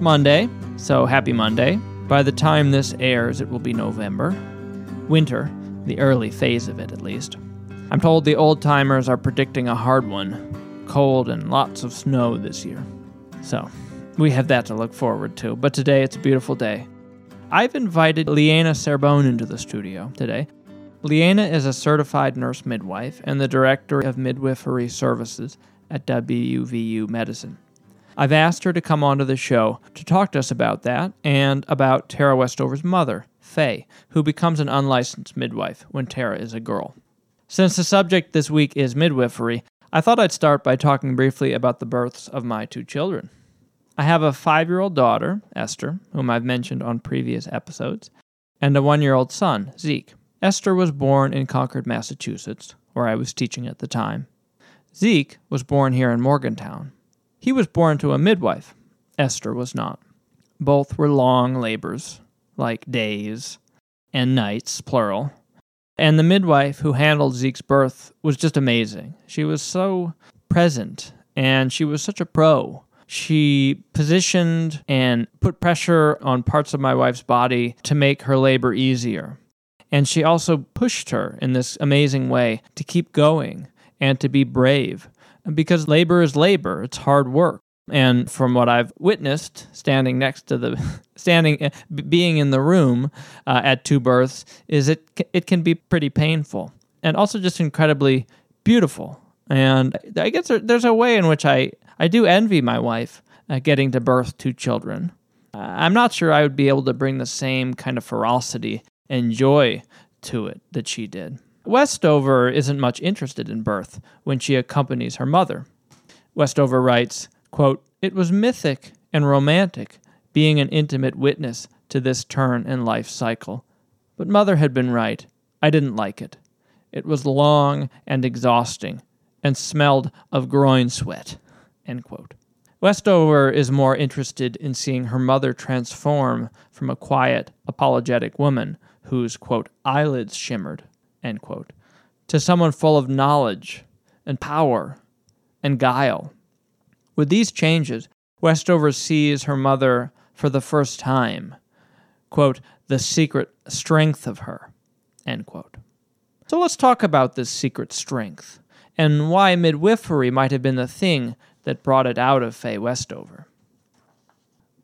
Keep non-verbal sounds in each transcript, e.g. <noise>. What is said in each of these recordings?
Monday, so happy Monday. By the time this airs, it will be November. Winter, the early phase of it at least. I'm told the old timers are predicting a hard one cold and lots of snow this year. So, we have that to look forward to. But today it's a beautiful day. I've invited Leanna Serbone into the studio today. Leanna is a certified nurse midwife and the director of midwifery services at WVU Medicine. I've asked her to come onto the show to talk to us about that and about Tara Westover's mother, Faye, who becomes an unlicensed midwife when Tara is a girl. Since the subject this week is midwifery, I thought I'd start by talking briefly about the births of my two children. I have a five year old daughter, Esther, whom I've mentioned on previous episodes, and a one year old son, Zeke. Esther was born in Concord, Massachusetts, where I was teaching at the time. Zeke was born here in Morgantown. He was born to a midwife. Esther was not. Both were long labors, like days and nights, plural. And the midwife who handled Zeke's birth was just amazing. She was so present and she was such a pro. She positioned and put pressure on parts of my wife's body to make her labor easier. And she also pushed her in this amazing way to keep going and to be brave. Because labor is labor, it's hard work. And from what I've witnessed, standing next to the, <laughs> standing, uh, being in the room uh, at two births, is it it can be pretty painful and also just incredibly beautiful. And I guess there's a way in which I I do envy my wife uh, getting to birth two children. Uh, I'm not sure I would be able to bring the same kind of ferocity and joy to it that she did. Westover isn't much interested in birth when she accompanies her mother. Westover writes, quote, It was mythic and romantic being an intimate witness to this turn in life cycle. But mother had been right. I didn't like it. It was long and exhausting and smelled of groin sweat. Westover is more interested in seeing her mother transform from a quiet, apologetic woman whose, quote, eyelids shimmered, end quote, to someone full of knowledge and power and guile. With these changes, Westover sees her mother for the first time, quote, the secret strength of her, end quote. So let's talk about this secret strength and why midwifery might have been the thing that brought it out of Faye Westover.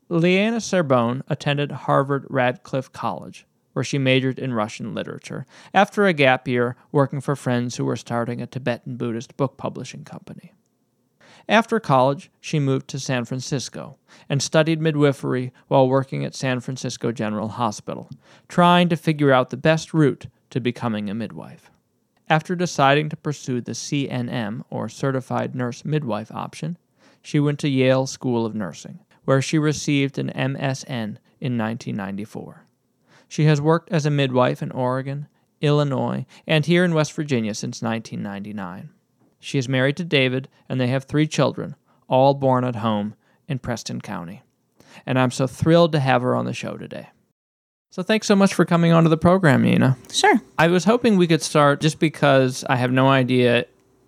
Leanna Serbone attended Harvard Radcliffe College, where she majored in Russian literature, after a gap year working for friends who were starting a Tibetan Buddhist book publishing company. After college, she moved to San Francisco and studied midwifery while working at San Francisco General Hospital, trying to figure out the best route to becoming a midwife. After deciding to pursue the CNM, or Certified Nurse Midwife option, she went to Yale School of Nursing, where she received an MSN in 1994. She has worked as a midwife in Oregon, Illinois, and here in West Virginia since 1999. She is married to David, and they have three children, all born at home in Preston County. And I'm so thrilled to have her on the show today. So thanks so much for coming onto the program, Nina. Sure. I was hoping we could start just because I have no idea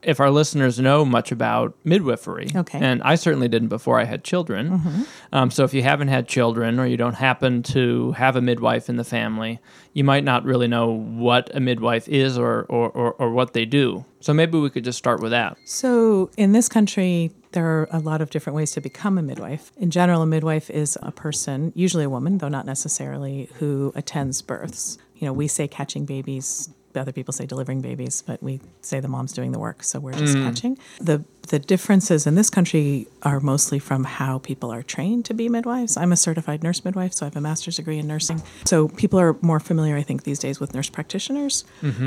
if our listeners know much about midwifery. Okay. And I certainly didn't before I had children. Um, so if you haven't had children or you don't happen to have a midwife in the family, you might not really know what a midwife is or, or, or, or what they do. So maybe we could just start with that. So, in this country, there are a lot of different ways to become a midwife. In general, a midwife is a person, usually a woman, though not necessarily, who attends births. You know, we say catching babies, other people say delivering babies, but we say the mom's doing the work, so we're just mm. catching. The the differences in this country are mostly from how people are trained to be midwives. I'm a certified nurse midwife, so I have a master's degree in nursing. So people are more familiar, I think, these days with nurse practitioners.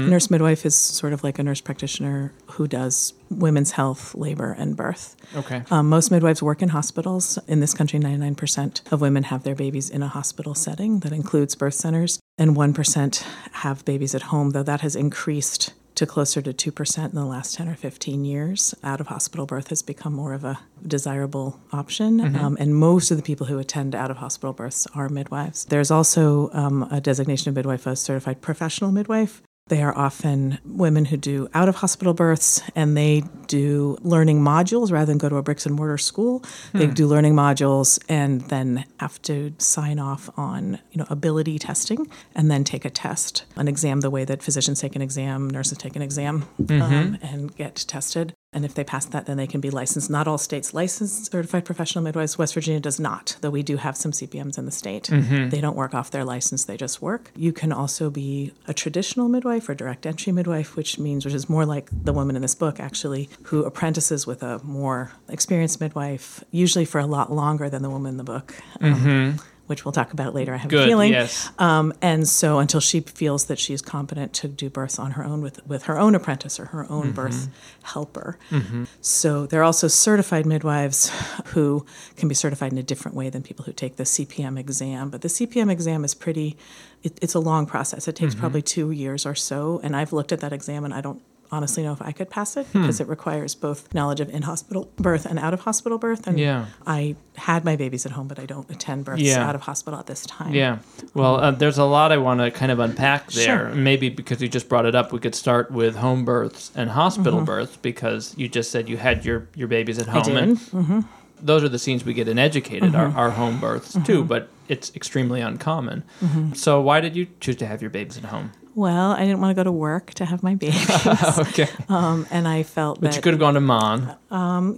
Nurse midwife is sort of like a nurse practitioner who does women's health, labor, and birth. Okay. Um, most midwives work in hospitals. In this country, 99% of women have their babies in a hospital setting. That includes birth centers. And 1% have babies at home, though that has increased to closer to 2% in the last 10 or 15 years. Out of hospital birth has become more of a desirable option. Um, and most of the people who attend out of hospital births are midwives. There's also um, a designation of midwife, a certified professional midwife. They are often women who do out of hospital births and they do learning modules rather than go to a bricks and mortar school. They do learning modules and then have to sign off on, you know, ability testing and then take a test, an exam the way that physicians take an exam, nurses take an exam um, and get tested. And if they pass that, then they can be licensed. Not all states license certified professional midwives. West Virginia does not, though we do have some CPMs in the state. They don't work off their license, they just work. You can also be a traditional midwife or direct entry midwife, which means, which is more like the woman in this book actually, who apprentices with a more experienced midwife, usually for a lot longer than the woman in the book. Um, which we'll talk about later. I have Good, a feeling. yes. Um, and so until she feels that she's competent to do births on her own with, with her own apprentice or her own birth mm-hmm. helper. Mm-hmm. So there are also certified midwives who can be certified in a different way than people who take the CPM exam. But the CPM exam is pretty, it, it's a long process. It takes mm-hmm. probably two years or so. And I've looked at that exam and I don't honestly know if I could pass it because it requires both knowledge of in hospital birth and out of hospital birth. And Yeah. I had my babies at home, but I don't attend births Yeah. out of hospital at this time. Yeah. Well, uh, there's a lot I want to kind of unpack there. Sure. Maybe because you just brought it up, we could start with home births and hospital Mm-hmm. births because you just said you had your, your babies at I home. did. And those are the scenes we get in Educated, Mm-hmm. our, our home births too, but it's extremely uncommon. Mm-hmm. So why did you choose to have your babies at home? Well, I didn't want to go to work to have my babies. <laughs> okay. um, and I felt But that. you could have gone to Mon.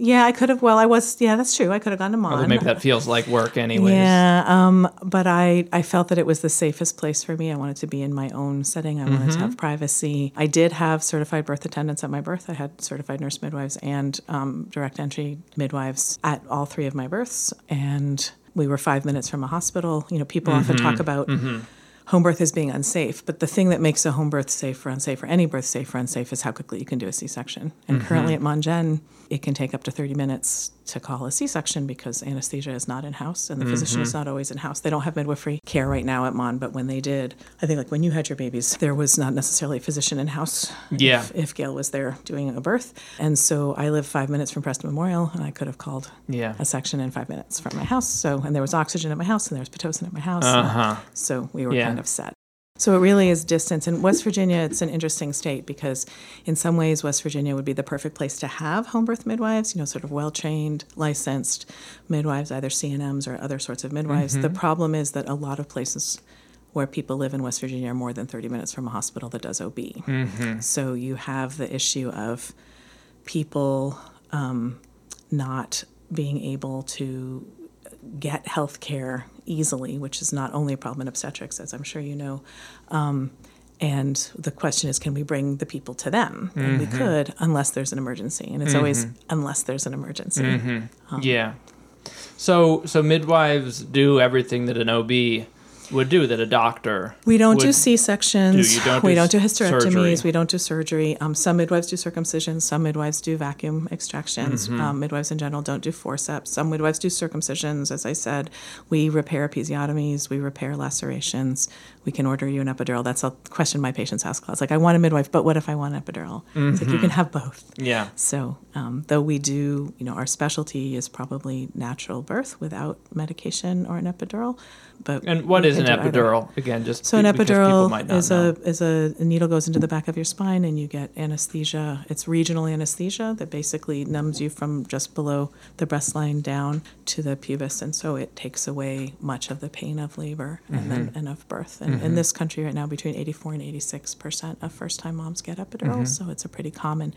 yeah, I could have. Well, I was. Yeah, that's true. I could have gone to Mon. Although maybe that feels like work anyways. Yeah, um, but I, I felt that it was the safest place for me. I wanted to be in my own setting. I wanted to have privacy. I did have certified birth attendants at my birth. I had certified nurse midwives and um, direct entry midwives at all three of my births. And we were five minutes from a hospital. You know, people often talk about home birth as being unsafe, but the thing that makes a home birth safe or unsafe, or any birth safe or unsafe, is how quickly you can do a C section. And mm-hmm. currently at Mongen, it can take up to 30 minutes to call a C section because anesthesia is not in house and the physician is not always in house. They don't have midwifery care right now at Mon, but when they did, I think like when you had your babies, there was not necessarily a physician in house. Yeah. If, if Gail was there doing a birth. And so I live five minutes from Preston Memorial and I could have called Yeah. a section in five minutes from my house. So, and there was oxygen at my house and there was Pitocin at my house. Uh huh. So we were Yeah. kind of set. So it really is distance. In West Virginia, it's an interesting state because, in some ways, West Virginia would be the perfect place to have home birth midwives, you know, sort of well trained, licensed midwives, either CNMs or other sorts of midwives. The problem is that a lot of places where people live in West Virginia are more than 30 minutes from a hospital that does OB. So you have the issue of people um, not being able to get health care easily, which is not only a problem in obstetrics, as I'm sure you know. Um, and the question is, can we bring the people to them? And we mm-hmm. could, unless there's an emergency. And it's mm-hmm. always unless there's an emergency. Mm-hmm. Um, yeah. So so midwives do everything that an OB would do that a doctor. We don't do C sections. do- we do don't do hysterectomies. surgery. We don't do surgery. Um, some midwives do circumcisions. Some midwives do vacuum extractions. Mm-hmm. Um, midwives in general don't do forceps. Some midwives do circumcisions. As I said, we repair episiotomies. We repair lacerations. We can order you an epidural. That's a question my patients ask. It's like, I want a midwife, but what if I want an epidural? It's like you Mm-hmm. can have both. Yeah. So, um, though we do, you know, our specialty is probably natural birth without medication or an epidural. But And what is an do either. epidural? Again, just So an be- epidural is know. a is a, a needle goes into the back of your spine and you get anesthesia. It's regional anesthesia that basically numbs you from just below the breast line down to the pubis, and so it takes away much of the pain of labor and then Mm-hmm. and of birth. And in this country right now, between eighty four and eighty six percent of first time moms get epidurals, Mm-hmm. so it's a pretty common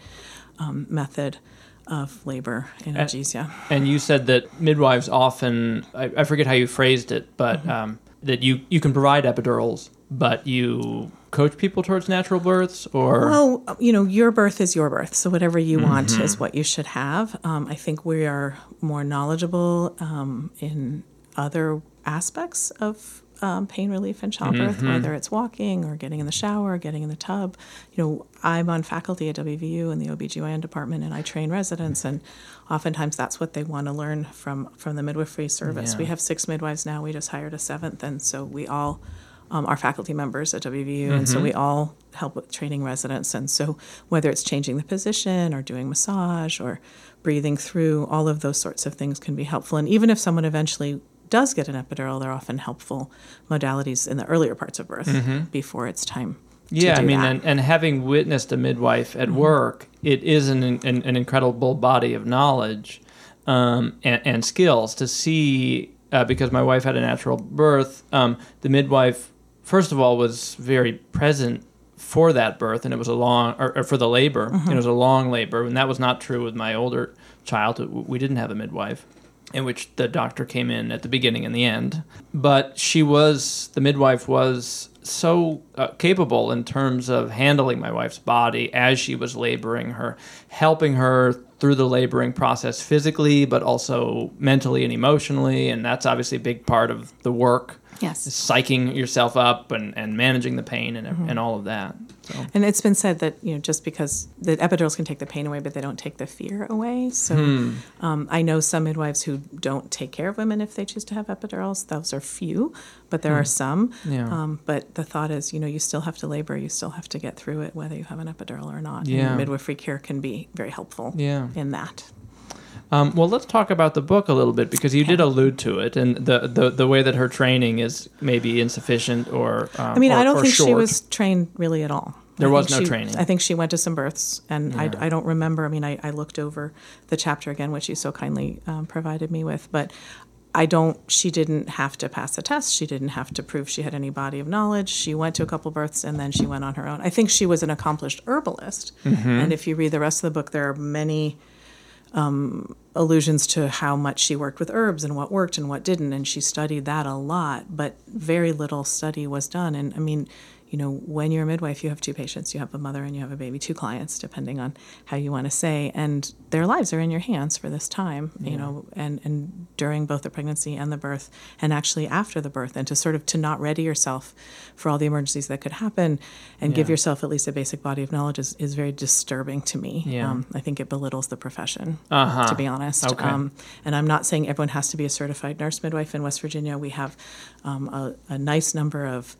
um, method of labor analgesia. And you said that midwives often, I, I forget how you phrased it, but Mm-hmm. um, that you, you can provide epidurals, but you coach people towards natural births or. Well, you know, your birth is your birth. So whatever you want Mm-hmm. is what you should have. Um, I think we are more knowledgeable um, in other aspects of um, pain relief and childbirth, Mm-hmm. whether it's walking or getting in the shower, or getting in the tub. You know, I'm on faculty at WVU in the OBGYN department and I train residents and oftentimes that's what they want to learn from from the midwifery service. Yeah. We have six midwives now. We just hired a seventh and so we all um, are faculty members at WVU, and so we all help with training residents. And so, whether it's changing the position or doing massage or breathing through, all of those sorts of things can be helpful. And even if someone eventually does get an epidural, they're often helpful modalities in the earlier parts of birth before it's time Yeah, do I mean, and, and having witnessed a midwife at work, it is an, an, an incredible body of knowledge um, and, and skills to see. Uh, because my wife had a natural birth, um, the midwife, first of all, was very present for that birth, and it was a long, or, or for the labor, and it was a long labor, and that was not true with my older child. We didn't have a midwife in which the doctor came in at the beginning and the end. But she was, the midwife was so uh, capable in terms of handling my wife's body as she was laboring her, helping her through the laboring process physically, but also mentally and emotionally. And that's obviously a big part of the work. Yes. Psyching yourself up and, and managing the pain and, Mm-hmm. and all of that. So. And it's been said that you know just because the epidurals can take the pain away, but they don't take the fear away. So Hmm. um, I know some midwives who don't take care of women if they choose to have epidurals. Those are few, but there are some. Hmm. Yeah. Um, but the thought is, you know, you still have to labor. You still have to get through it, whether you have an epidural or not. Yeah. And midwifery care can be very helpful. Yeah. In that. Um, well, let's talk about the book a little bit because you did allude to it, and the, the, the way that her training is maybe insufficient or. Um, I mean, or- I don't think she was trained really at all. There I was no she- training. I think she went to some births, and Yeah. I, I don't remember. I mean, I, I looked over the chapter again, which you so kindly um, provided me with, but I don't. She didn't have to pass a test. She didn't have to prove she had any body of knowledge. She went to a couple births, and then she went on her own. I think she was an accomplished herbalist, Mm-hmm. and if you read the rest of the book, there are many um, allusions to how much she worked with herbs and what worked and what didn't and she studied that a lot but very little study was done and i mean you know when you're a midwife you have two patients you have a mother and you have a baby two clients depending on how you want to say and their lives are in your hands for this time you know and and during both the pregnancy and the birth and actually after the birth and to sort of to not ready yourself for all the emergencies that could happen and give yourself at least a basic body of knowledge is, is very disturbing to me Yeah. um, i think it belittles the profession Uh-huh. to be honest. Okay. Um, and I'm not saying everyone has to be a certified nurse midwife in West Virginia. We have um, a, a nice number of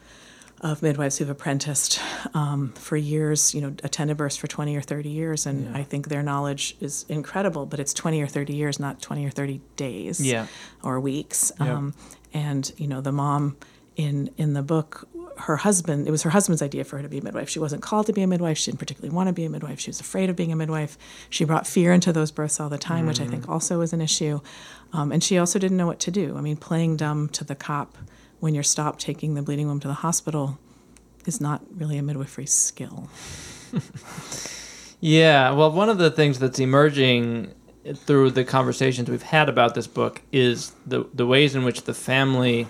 of midwives who've apprenticed um, for years, you know, attended births for 20 or 30 years, and Yeah. I think their knowledge is incredible. But it's 20 or 30 years, not 20 or 30 days Yeah. or weeks. Yep. Um, and you know, the mom in in the book, her husband, it was her husband's idea for her to be a midwife. She wasn't called to be a midwife. She didn't particularly want to be a midwife. She was afraid of being a midwife. She brought fear into those births all the time, which I think also was an issue. Um, and she also didn't know what to do. I mean, playing dumb to the cop when you're stopped taking the bleeding woman to the hospital is not really a midwifery skill. <laughs> Yeah, well, one of the things that's emerging through the conversations we've had about this book is the the ways in which the family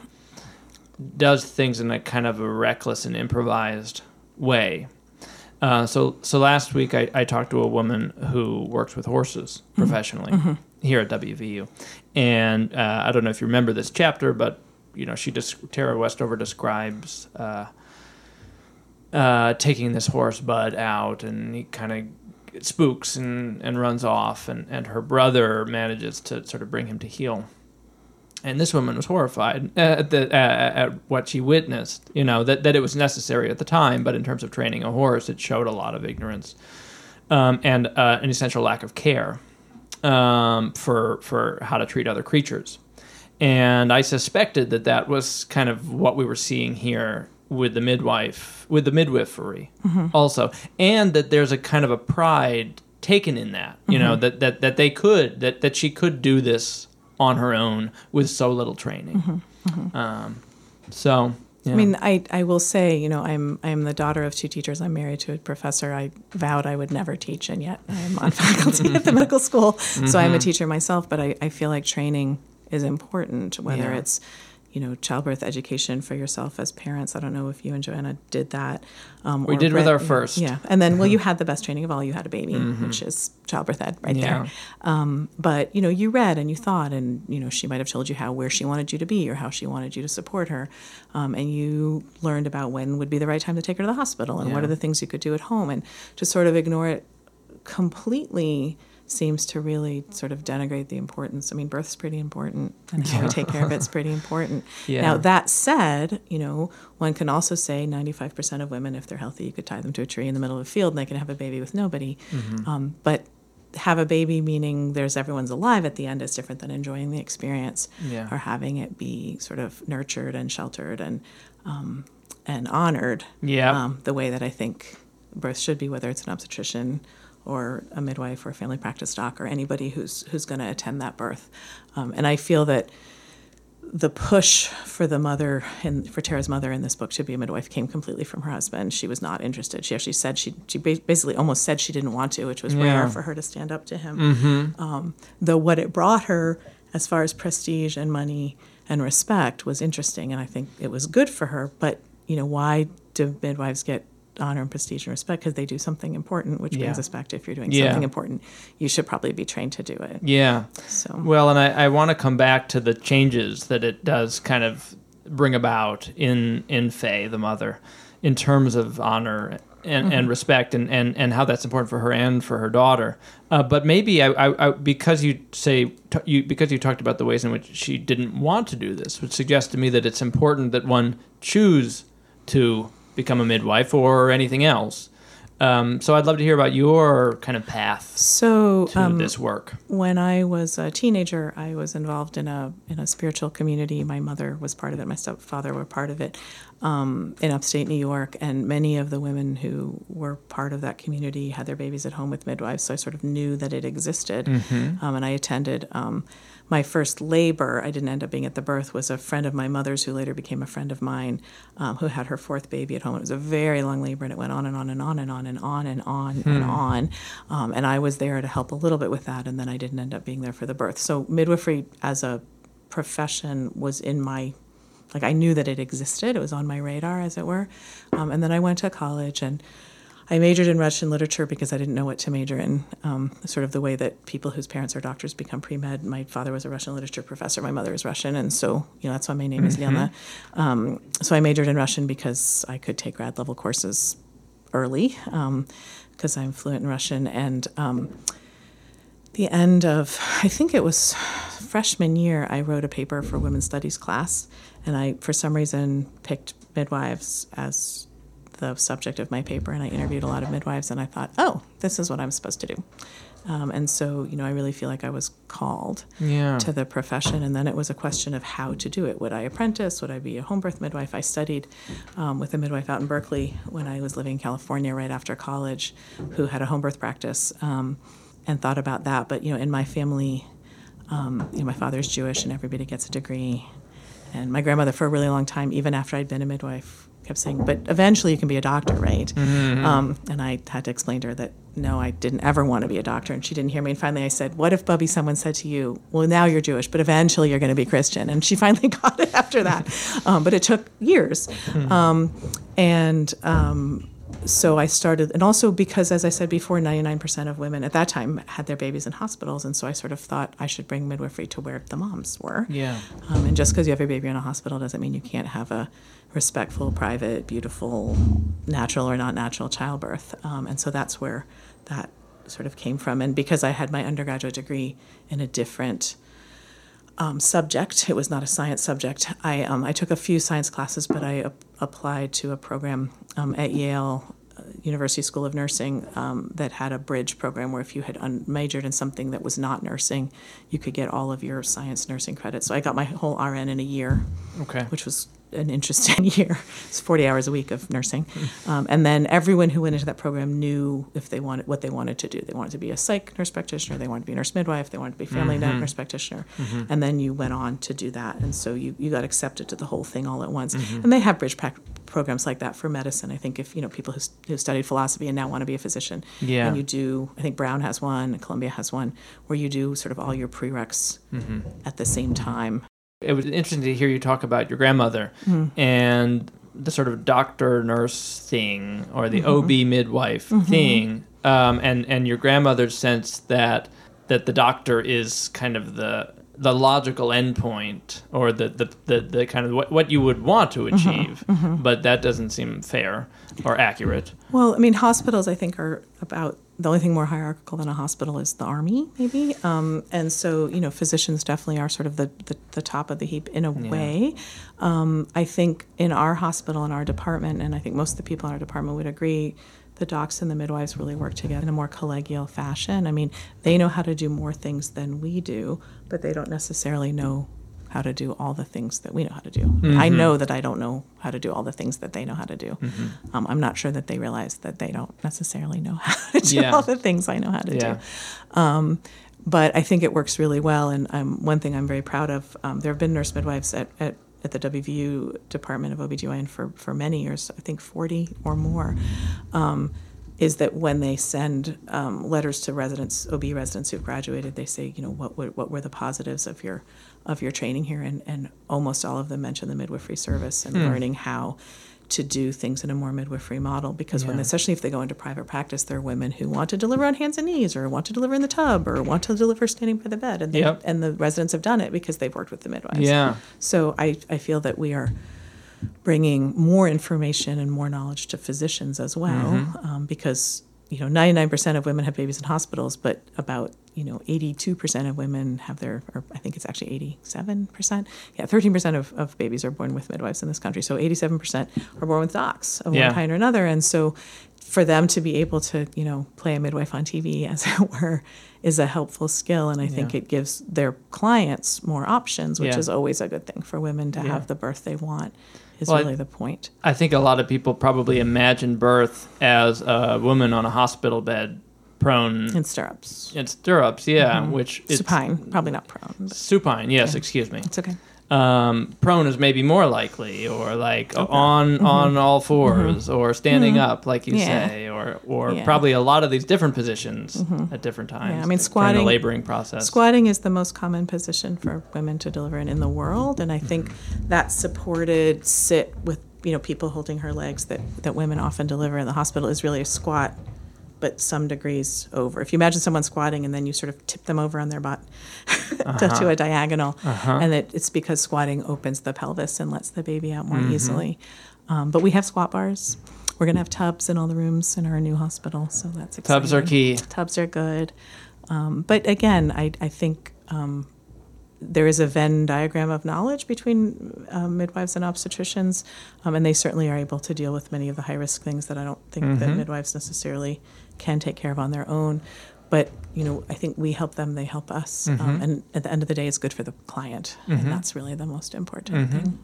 does things in a kind of a reckless and improvised way. Uh, so, so last week I, I talked to a woman who works with horses professionally here at WVU, and uh, I don't know if you remember this chapter, but you know she just Tara Westover describes. Uh, uh, taking this horse Bud out, and he kind of spooks and, and runs off, and, and her brother manages to sort of bring him to heel. And this woman was horrified at, the, at what she witnessed. You know that, that it was necessary at the time, but in terms of training a horse, it showed a lot of ignorance um, and uh, an essential lack of care um, for for how to treat other creatures. And I suspected that that was kind of what we were seeing here with the midwife, with the midwifery, mm-hmm. also, and that there's a kind of a pride taken in that. You know mm-hmm. that that that they could that that she could do this on her own with so little training. Mm-hmm. Um, so. Yeah. I mean, I, I will say, you know, I'm I'm the daughter of two teachers. I'm married to a professor. I vowed I would never teach, and yet I'm on <laughs> faculty at the <laughs> medical school. So I'm a teacher myself, but I, I feel like training is important, whether Yeah. it's, you know, childbirth education for yourself as parents. I don't know if you and Joanna did that. Um, We did with read- our first. Yeah. And then, well, you <laughs> had the best training of all. You had a baby, which is childbirth ed right Yeah. there. Um, but you know, you read and you thought, and you know, she might have told you how where she wanted you to be or how she wanted you to support her, um, and you learned about when would be the right time to take her to the hospital and what are the things you could do at home, and to sort of ignore it completely seems to really sort of denigrate the importance. I mean, birth's pretty important, and how we take care of <laughs> it's pretty important. Yeah. Now that said, you know, one can also say 95% of women, if they're healthy, you could tie them to a tree in the middle of a field and they can have a baby with nobody. Mm-hmm. Um, but have a baby meaning there's everyone's alive at the end is different than enjoying the experience Yeah. or having it be sort of nurtured and sheltered and um, and honored Yeah. um, the way that I think birth should be, whether it's an obstetrician or a midwife or a family practice doc or anybody who's who's going to attend that birth. Um, and I feel that the push for the mother and for Tara's mother in this book to be a midwife came completely from her husband. She was not interested. She actually said she she basically almost said she didn't want to, which was Yeah. rare for her to stand up to him. Um, though what it brought her, as far as prestige and money and respect, was interesting, and I think it was good for her. But you know, why do midwives get honor and prestige and respect? Because they do something important, which brings us back to if you're doing Yeah. something important, you should probably be trained to do it. Yeah. So Well, and I, I want to come back to the changes that it does kind of bring about in in Faye, the mother, in terms of honor and, and respect, and, and, and how that's important for her and for her daughter. Uh, but maybe I, I, I because you say t- you because you talked about the ways in which she didn't want to do this, which suggests to me that it's important that one choose to become a midwife or anything else. Um, so I'd love to hear about your kind of path so to um, this work. when I was a teenager, I was involved in a in a spiritual community. My mother was part of it. My stepfather were part of it um, in upstate New York, and many of the women who were part of that community had their babies at home with midwives. So I sort of knew that it existed, um, and I attended. My first labor, I didn't end up being at the birth, was a friend of my mother's who later became a friend of mine, um, who had her fourth baby at home. It was a very long labor, and it went on and on and on and on and on and on and on. Um, and I was there to help a little bit with that, and then I didn't end up being there for the birth. So midwifery as a profession was in my like I knew that it existed. It was on my radar, as it were. Um, and then I went to college and I majored in Russian literature because I didn't know what to major in. Um, sort of the way that people whose parents are doctors become pre med. My father was a Russian literature professor. My mother is Russian, and so you know that's why my name is Liana. Um, so I majored in Russian because I could take grad level courses early because I'm fluent in Russian and. Um, the end of I think it was freshman year I wrote a paper for women's studies class and I for some reason picked midwives as the subject of my paper and I interviewed a lot of midwives and I thought oh this is what I'm supposed to do um, and so you know I really feel like I was called Yeah. to the profession and then it was a question of how to do it would I apprentice would I be a home birth midwife I studied um, with a midwife out in Berkeley when I was living in California right after college who had a home birth practice um, and thought about that. But you know, in my family, um, you know, my father's Jewish, and everybody gets a degree. And my grandmother, for a really long time, even after I'd been a midwife, kept saying, "But eventually, you can be a doctor, right?" Um, and I had to explain to her that no, I didn't ever want to be a doctor, and she didn't hear me. And finally, I said, "What if, Bubby, someone said to you, well, now you're Jewish, but eventually you're going to be Christian?" And she <laughs> finally got it after that, <laughs> um, but it took years. Um, and um, so I started, and also because, as I said before, 99% of women at that time had their babies in hospitals, and so I sort of thought I should bring midwifery to where the moms were. Yeah. Um, and just because you have a baby in a hospital doesn't mean you can't have a respectful, private, beautiful, natural or not natural childbirth. Um, and so that's where that sort of came from. And because I had my undergraduate degree in a different um, subject. It was not a science subject. I, um, I took a few science classes, but I ap- applied to a program um, at Yale uh, University School of Nursing um, that had a bridge program where if you had un- majored in something that was not nursing, you could get all of your science nursing credits. So I got my whole RN in a year Okay. which was an interesting <laughs> year. It's 40 hours a week of nursing. Um, and then everyone who went into that program knew if they wanted what they wanted to do. They wanted to be a psych nurse practitioner, they wanted to be a nurse midwife, they wanted to be family mm-hmm. nurse practitioner. Mm-hmm. And then you went on to do that. And so you, you got accepted to the whole thing all at once. Mm-hmm. And they have bridge prac- programs like that for medicine. I think if, you know, people who, who studied philosophy and now want to be a physician. Yeah. And you do, I think Brown has one, Columbia has one, where you do sort of all your prereqs at the same time. It was interesting to hear you talk about your grandmother mm-hmm. and the sort of doctor nurse thing or the mm-hmm. OB midwife mm-hmm. thing, um, and and your grandmother's sense that that the doctor is kind of the the logical endpoint or the the, the, the kind of what, what you would want to achieve, but that doesn't seem fair or accurate. Well, I mean, hospitals, I think, are about the only thing more hierarchical than a hospital is the army, maybe. Um, and so, you know, physicians definitely are sort of the, the, the top of the heap in a way. Um, I think in our hospital, in our department, and I think most of the people in our department would agree, the docs and the midwives really work together in a more collegial fashion. I mean, they know how to do more things than we do, but they don't necessarily know how to do all the things that we know how to do. I know that I don't know how to do all the things that they know how to do. Um, I'm not sure that they realize that they don't necessarily know <laughs> how to do Yeah. all the things I know how to Yeah. do. Um, but I think it works really well. And um, one thing I'm very proud of, um, there have been nurse midwives at, at, at the WVU Department of OBGYN for, for many years, I think 40 or more, um, is that when they send um, letters to residents, OB residents who've graduated, they say, you know, what, were- what were the positives of your, of your training here? And, and almost all of them mention the midwifery service and learning how to do things in a more midwifery model because when especially if they go into private practice there are women who want to deliver on hands and knees or want to deliver in the tub or want to deliver standing by the bed and, they, Yep. and the residents have done it because they've worked with the midwives Yeah. so I, I feel that we are bringing more information and more knowledge to physicians as well Mm-hmm. um, because you know 99% of women have babies in hospitals but about you know 82% of women have their or i think it's actually 87% yeah 13% of, of babies are born with midwives in this country so 87% are born with docs of Yeah. one kind or another and so for them to be able to you know play a midwife on tv <laughs> as it were is a helpful skill and i think Yeah. it gives their clients more options which Yeah. is always a good thing for women to have the birth they want is Well, I- really the point I think a lot of people probably imagine birth as a woman on a hospital bed, prone in stirrups in stirrups. Yeah, mm-hmm. which is supine probably not prone supine. Yes, excuse me. it's okay Um, prone is maybe more likely, or like on on all 4s or standing up, like you Mm-hmm. Yeah. say, or or Yeah. probably a lot of these different positions at different times. Yeah, I mean, squatting- the laboring process. Squatting is the most common position for women to deliver in in the world, and I think that supported sit with you know people holding her legs that that women often deliver in the hospital is really a squat, but some degrees over. If you imagine someone squatting and then you sort of tip them over on their butt <laughs> to, to a diagonal, and that it's because squatting opens the pelvis and lets the baby out more easily. Um, but we have squat bars. We're gonna have tubs in all the rooms in our new hospital, so that's exciting. Tubs are key. Tubs are good. Um, but again, I, I think um, there is a Venn diagram of knowledge between uh, midwives and obstetricians, um, and they certainly are able to deal with many of the high risk things that I don't think that midwives necessarily can take care of on their own. But you know, I think we help them; they help us, um, and at the end of the day, it's good for the client, and that's really the most important thing.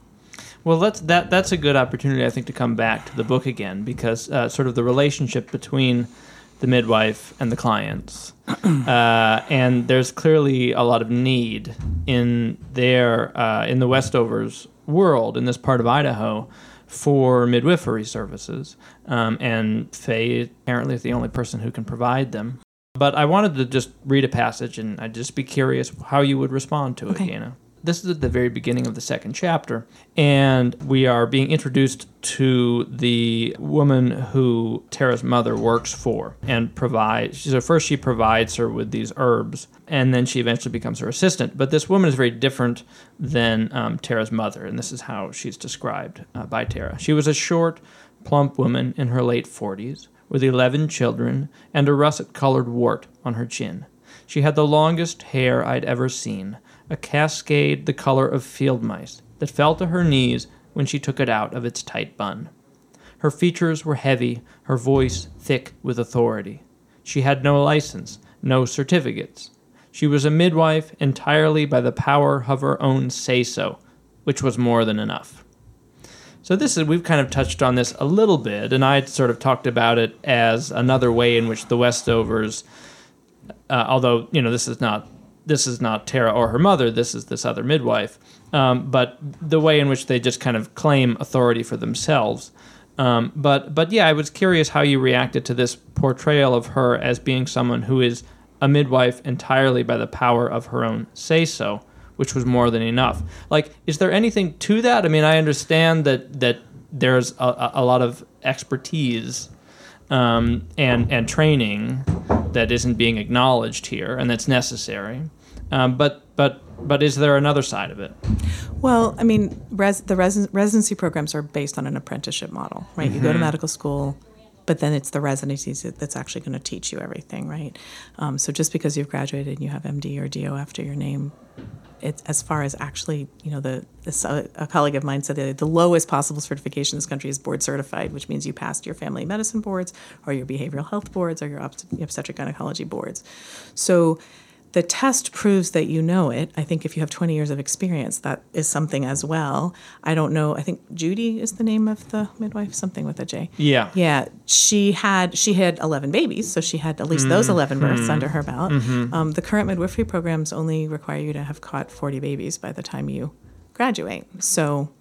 Well, that's that. That's a good opportunity, I think, to come back to the book again because uh, sort of the relationship between the midwife and the clients, <coughs> uh, and there's clearly a lot of need in there uh, in the Westovers world in this part of Idaho for midwifery services, um, and Faye apparently is the only person who can provide them. But I wanted to just read a passage, and I'd just be curious how you would respond to it, Okay. This is at the very beginning of the second chapter, and we are being introduced to the woman who Tara's mother works for and provides. So first, she provides her with these herbs, and then she eventually becomes her assistant. But this woman is very different than um, Tara's mother, and this is how she's described uh, by Tara. She was a short, plump woman in her late 40s with 11 children and a russet colored wart on her chin. She had the longest hair I'd ever seen, a cascade the color of field mice that fell to her knees when she took it out of its tight bun. Her features were heavy, her voice thick with authority. She had no license, no certificates. She was a midwife entirely by the power of her own say so, which was more than enough. So this is we've kind of touched on this a little bit, and I sort of talked about it as another way in which the Westovers, uh, although you know this is not this is not Tara or her mother, this is this other midwife, um, but the way in which they just kind of claim authority for themselves. Um, but but yeah, I was curious how you reacted to this portrayal of her as being someone who is a midwife entirely by the power of her own say so, which was more than enough. Like, is there anything to that? I mean, I understand that that there's a, a- a lot of expertise um, and and training that isn't being acknowledged here, and that's necessary. Um, but but but is there another side of it? Well, I mean, res- the res- residency programs are based on an apprenticeship model, right? You go to medical school, but then it's the residencies that- that's actually going to teach you everything, right? Um, so just because you've graduated and you have MD or DO after your name, it's as far as actually, you know, the this, a colleague of mine said that the lowest possible certification in this country is board certified, which means you passed your family medicine boards or your behavioral health boards or your obst- obstetric gynecology boards. So the test proves that you know it. I think if you have 20 years of experience, that is something as well. I don't know. I think Judy is the name of the midwife, something with a J. Yeah. Yeah. She had she had 11 babies, so she had at least those 11 births under her belt. Um, the current midwifery programs only require you to have caught 40 babies by the time you graduate. So,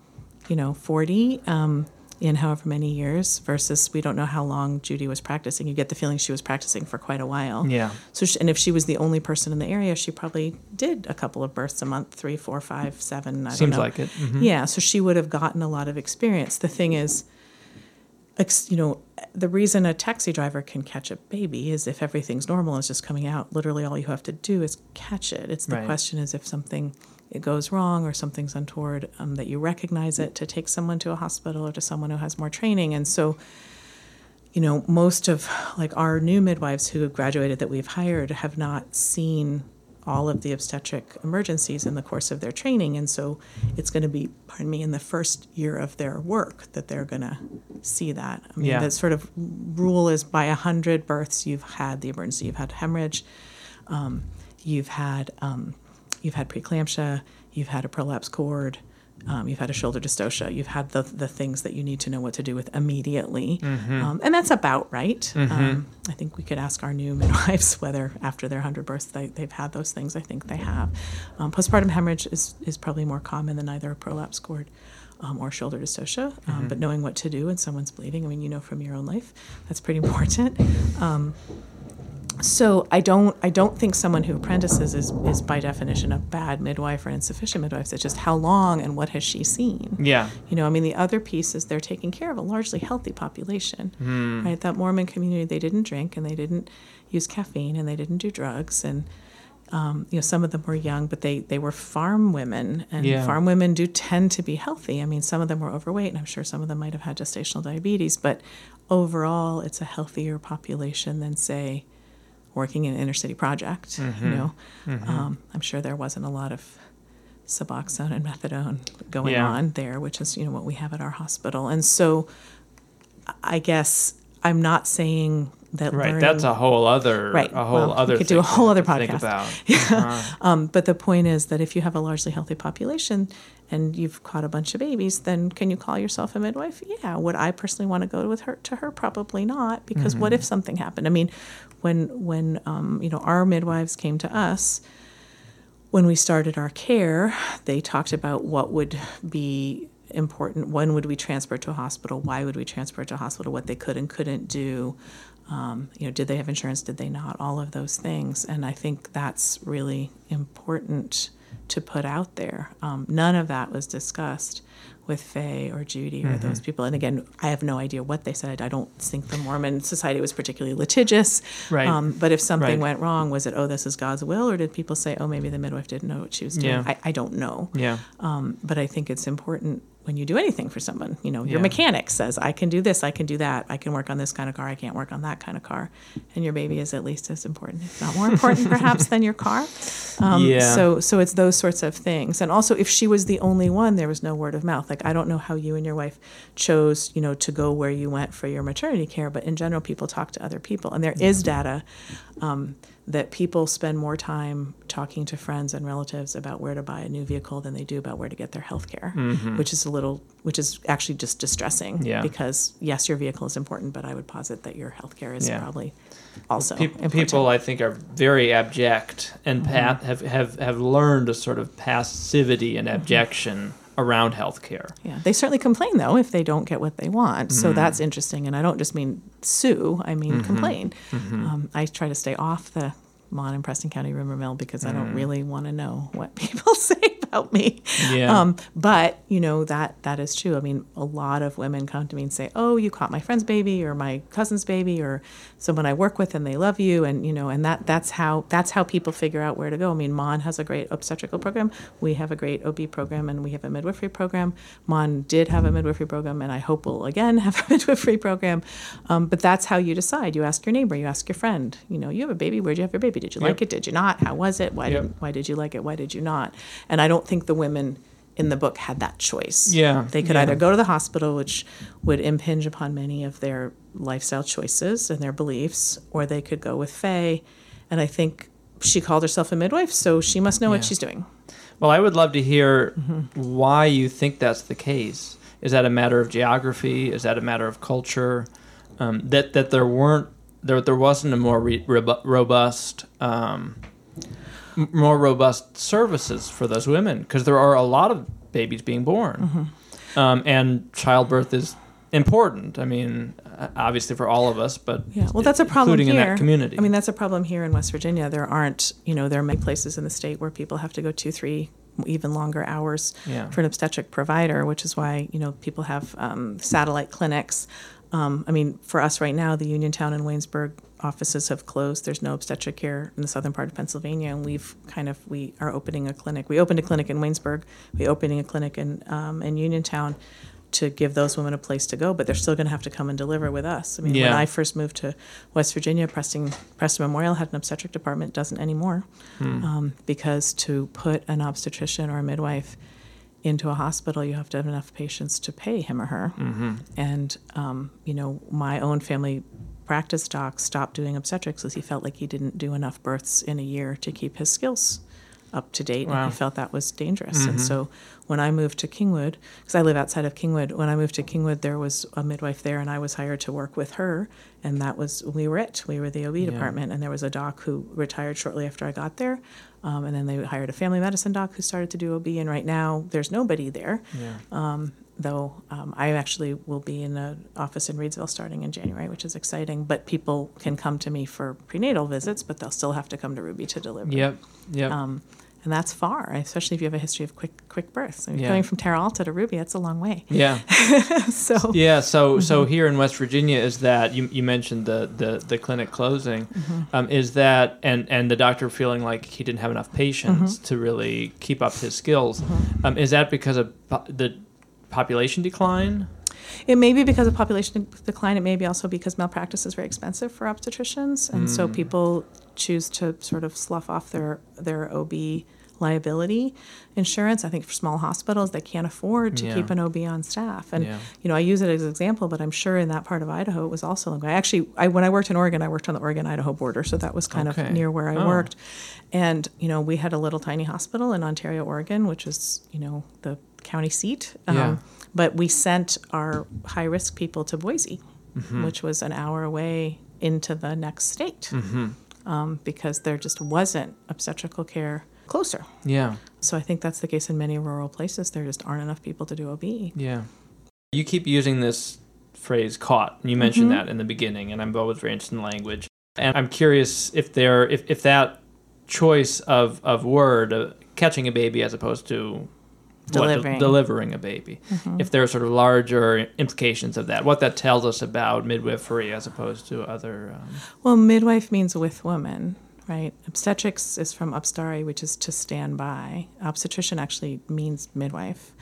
you know, 40. Um, in however many years versus we don't know how long Judy was practicing. You get the feeling she was practicing for quite a while. Yeah. So, she, and if she was the only person in the area, she probably did a couple of births a month, three, four, five, seven. I Seems don't know. like it. Mhm. Yeah. So she would have gotten a lot of experience. The thing is, you know, the reason a taxi driver can catch a baby is if everything's normal and it's just coming out. Literally, all you have to do is catch it. It's the Right. question is if something it goes wrong or something's untoward, um, that you recognize it to take someone to a hospital or to someone who has more training. And so, you know, most of like our new midwives who have graduated that we've hired have not seen all of the obstetric emergencies in the course of their training. And so it's going to be, pardon me, in the first year of their work that they're going to see that. I mean, Yeah. the sort of rule is by 100 births, you've had the emergency, you've had hemorrhage, um, you've had um, you've had preeclampsia, you've had a prolapse cord, um, you've had a shoulder dystocia, you've had the the things that you need to know what to do with immediately, um, and that's about right. Um, I think we could ask our new <laughs> midwives whether after their hundred births they, they've had those things. I think they have. Um, postpartum hemorrhage is is probably more common than either a prolapse cord. Um, or shoulder dystocia, um, but knowing what to do when someone's bleeding, I mean, you know from your own life, that's pretty <laughs> important. So I don't I don't think someone who apprentices is, is by definition a bad midwife or insufficient midwife. It's just how long and what has she seen. Yeah. You know, I mean, the other piece is they're taking care of a largely healthy population, right? That Mormon community, they didn't drink and they didn't use caffeine and they didn't do drugs and. Um, you know, some of them were young, but they, they were farm women, and Yeah. farm women do tend to be healthy. I mean, some of them were overweight, and I'm sure some of them might have had gestational diabetes, but overall, it's a healthier population than, say, working in an inner city project. You know, um, I'm sure there wasn't a lot of Suboxone and methadone going Yeah. on there, which is you know what we have at our hospital. And so, I guess I'm not saying that Right. learning, That's a whole other Right. a whole Well, we other could do a whole other podcast. about. <laughs> Uh-huh. Um, but the point is that if you have a largely healthy population and you've caught a bunch of babies, then can you call yourself a midwife? Yeah. Would I personally want to go with her to her? Probably not, because what Mm-hmm. if something happened? I mean, when when um, you know our midwives came to us when we started our care, they talked about what would be important. When would we transfer to a hospital? Why would we transfer to a hospital? What they could and couldn't do. Um, you know, did they have insurance? Did they not? All of those things. And I think that's really important to put out there. Um, none of that was discussed with Faye or Judy or those people. And again, I have no idea what they said. I don't think the Mormon society was particularly litigious. Right. Um, but if something Right. went wrong, was it, oh, this is God's will? Or did people say, oh, maybe the midwife didn't know what she was doing? Yeah. I, I don't know. Yeah. Um, but I think it's important when you do anything for someone. You know, your Yeah. mechanic says, I can do this, I can do that, I can work on this kind of car, I can't work on that kind of car. And your baby is at least as important, if not more important, <laughs> perhaps, than your car. Um, Yeah. So, so it's those sorts of things. And also, if she was the only one, there was no word of mouth. Like, I don't know how you and your wife chose, you know, to go where you went for your maternity care, but in general, people talk to other people. And there is data um, that people spend more time talking to friends and relatives about where to buy a new vehicle than they do about where to get their health care, which is a little, which is actually just distressing. Mm-hmm. Yeah. Because yes, your vehicle is important, but I would posit that your health care is Yeah. probably also Pe- important. people, I think, are very abject and Mm-hmm. pa- have, have, have learned a sort of passivity and abjection around healthcare. Yeah, they certainly complain though if they don't get what they want. Mm-hmm. So that's interesting, and I don't just mean sue; I mean Mm-hmm. complain. Um, I try to stay off the Mon and Preston County rumor mill because I don't really want to know what <laughs> people say about me. Mm. Yeah. Um, but you know that that is true. I mean, a lot of women come to me and say, "Oh, you caught my friend's baby or my cousin's baby or someone I work with, and they love you." And you know, and that that's how that's how people figure out where to go. I mean, Mon has a great obstetrical program. We have a great OB program, and we have a midwifery program. Mon did have a midwifery program, and I hope we'll again <laughs> have a midwifery program. Um, but that's how you decide. You ask your neighbor, you ask your friend. You know, you have a baby. Where'd you have your baby? Did you Yep. like it? Did you not? How was it? Why Yep. did why did you like it? Why did you not? And I don't think the women in the book had that choice. Yeah, They could yeah. either go to the hospital, which would impinge upon many of their lifestyle choices and their beliefs, or they could go with Faye. And I think she called herself a midwife, so she must know Yeah. what she's doing. Well, I would love to hear Mm-hmm. why you think that's the case. Is that a matter of geography? Is that a matter of culture? Um, that that there weren't there there wasn't a more re- robu- robust um, more robust services for those women because there are a lot of babies being born, Mm-hmm. um, and childbirth is important. I mean, obviously for all of us, but Yeah, well, that's a problem including here. in that community. I mean, that's a problem here in West Virginia. There aren't, you know, there are many places in the state where people have to go two, three, even longer hours Yeah. for an obstetric provider, which is why you know people have um, satellite clinics. Um, I mean, for us right now, the Uniontown and Waynesburg offices have closed. There's no obstetric care in the southern part of Pennsylvania, and we've kind of we are opening a clinic. We opened a clinic in Waynesburg. We're opening a clinic in um, in Uniontown to give those women a place to go, but they're still going to have to come and deliver with us. I mean, when I first moved to West Virginia, Preston Preston Memorial had an obstetric department, doesn't anymore, um, because to put an obstetrician or a midwife into a hospital, you have to have enough patients to pay him or her. Mm-hmm. And um, you know, my own family practice doc stopped doing obstetrics because he felt like he didn't do enough births in a year to keep his skills up to date, Wow. and I felt that was dangerous. And so when I moved to Kingwood, because I live outside of Kingwood, when I moved to Kingwood, there was a midwife there, and I was hired to work with her, and that was we were it. We were the OB department, and there was a doc who retired shortly after I got there, um, and then they hired a family medicine doc who started to do OB, and right now there's nobody there yeah. though um, I actually will be in an office in Reedsville starting in January, which is exciting. But people can come to me for prenatal visits, but they'll still have to come to Ruby to deliver. Yep. Yep. Um, and that's far, especially if you have a history of quick quick births. I mean, Yeah. Going from Terra Alta to Ruby, that's a long way. yeah. <laughs> so Yeah, so Mm-hmm. so here in West Virginia is that you, you mentioned the, the, the clinic closing, Mm-hmm. um, is that and, and the doctor feeling like he didn't have enough patients Mm-hmm. to really keep up his skills, um, is that because of po- the population decline? It may be because of population decline. It may be also because malpractice is very expensive for obstetricians, and so Mm. people choose to sort of slough off their their OB liability insurance. I think for small hospitals, they can't afford to Yeah. keep an OB on staff. And Yeah. you know, I use it as an example, but I'm sure in that part of Idaho it was also. I actually, I, when I worked in Oregon, I worked on the Oregon Idaho border, so that was kind Okay. of near where I Oh. worked. And you know, we had a little tiny hospital in Ontario, Oregon, which is you know the county seat. Um, Yeah. But we sent our high risk people to Boise, Mm-hmm. which was an hour away into the next state, Mm-hmm. um, because there just wasn't obstetrical care closer. Yeah, So I think that's the case in many rural places. There just aren't enough people to do OB. yeah. You keep using this phrase "caught." You mentioned that in the beginning, and I'm always very interested in language. And I'm curious if there if, if that choice of of word uh, catching a baby as opposed to what, de- Delivering. delivering a baby. If there are sort of larger implications of that, what that tells us about midwifery as opposed to other. Um, Well, midwife means with woman, right? Obstetrics is from obstare, which is to stand by. Obstetrician actually means midwife.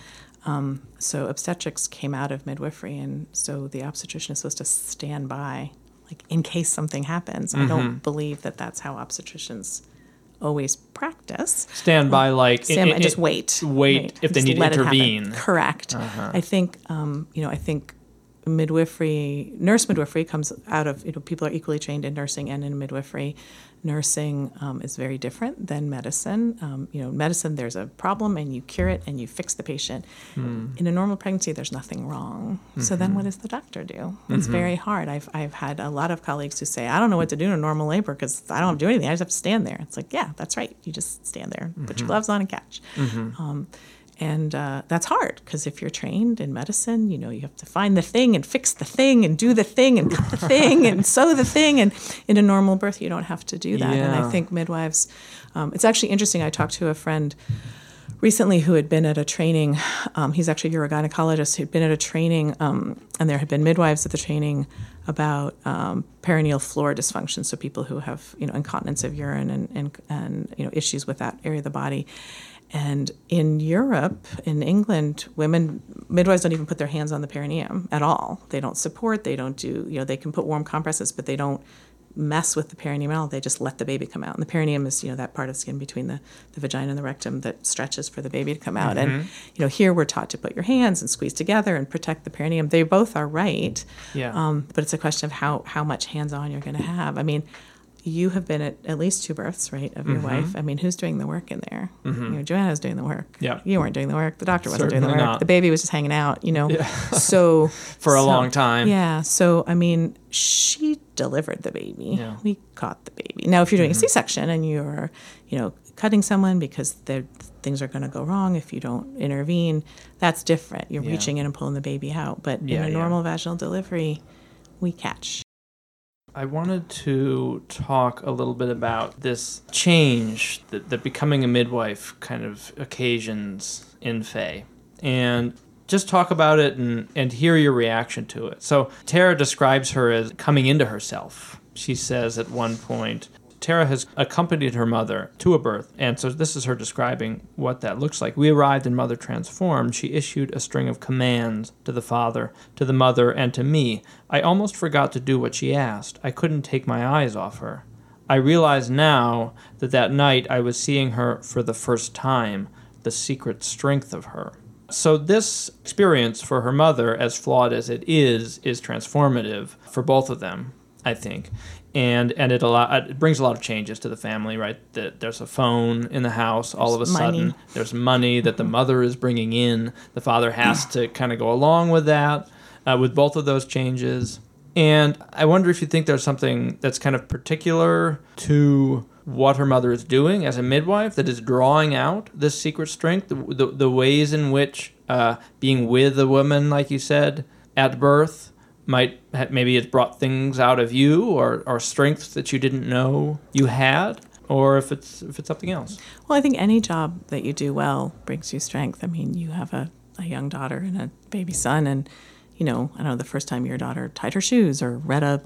Um, so obstetrics came out of midwifery, and so the obstetrician is supposed to stand by, like in case something happens. I don't believe that that's how obstetricians always practice. stand by, like Stand by, just wait. wait Right. if they need to let it happen. intervene. Correct. I think um, you know. I think midwifery, nurse midwifery, comes out of you know people are equally trained in nursing and in midwifery. Nursing um, is very different than medicine. Um, you know, medicine there's a problem and you cure it and you fix the patient. In a normal pregnancy, there's nothing wrong. So then, what does the doctor do? It's very hard. I've I've had a lot of colleagues who say, I don't know what to do in a normal labor because I don't have to do anything. I just have to stand there. It's like, yeah, that's right. You just stand there, put your gloves on, and catch. Um, and uh, that's hard because if you're trained in medicine, you know, you have to find the thing and fix the thing and do the thing and cut the <laughs> thing and sew the thing. And in a normal birth, you don't have to do that. And I think midwives, um, it's actually interesting. I talked to a friend recently who had been at a training. Um, he's actually a urogynecologist who'd been at a training, um, and there had been midwives at the training about um, perineal floor dysfunction. So people who have you know incontinence of urine and and, and you know issues with that area of the body. And in Europe, in England, women midwives don't even put their hands on the perineum at all. They don't support. They don't do. You know, they can put warm compresses, but they don't mess with the perineum at all. They just let the baby come out. And the perineum is, you know, that part of skin between the, the vagina and the rectum that stretches for the baby to come out. And, you know, here we're taught to put your hands and squeeze together and protect the perineum. They both are right. Yeah. Um, but it's a question of how, how much hands on you're going to have. I mean, you have been at at least two births, right, of your Mm-hmm. wife. I mean, who's doing the work in there? You know, Joanna's doing the work. Yeah. You weren't doing the work. The doctor wasn't doing the work. not. The baby was just hanging out, you know. Yeah. so <laughs> For a so- long time. Yeah. So I mean, she delivered the baby. Yeah. Mm-hmm. We caught the baby. Now, if you're doing a C-section and you're, you know, cutting someone because things are going to go wrong if you don't intervene, that's different. You're Yeah. reaching in and pulling the baby out. But Yeah, in a normal vaginal delivery, we catch. I wanted to talk a little bit about this change that, that becoming a midwife kind of occasions in Faye. And just talk about it and, and hear your reaction to it. So, Tara describes her as coming into herself. She says at one point, Tara has accompanied her mother to a birth, and so this is her describing what that looks like. We arrived in Mother Transformed. She issued a string of commands to the father, to the mother, and to me. I almost forgot to do what she asked. I couldn't take my eyes off her. I realize now that that night I was seeing her for the first time, the secret strength of her. So, this experience for her mother, as flawed as it is, is transformative for both of them, I think. And and it allow, it brings a lot of changes to the family, right? That there's a phone in the house. all of a money. sudden, there's money that the mother is bringing in. The father has to <clears throat> kind of go along with that, uh, with both of those changes. And I wonder if you think there's something that's kind of particular to what her mother is doing as a midwife that is drawing out this secret strength, the, the, the ways in which uh, being with a woman, like you said, at birth might maybe it brought things out of you or, or strengths that you didn't know you had or if it's if it's something else Well, I think any job that you do well brings you strength. I mean, you have a, a young daughter and a baby son, and, you know, I don't know, the first time your daughter tied her shoes or read a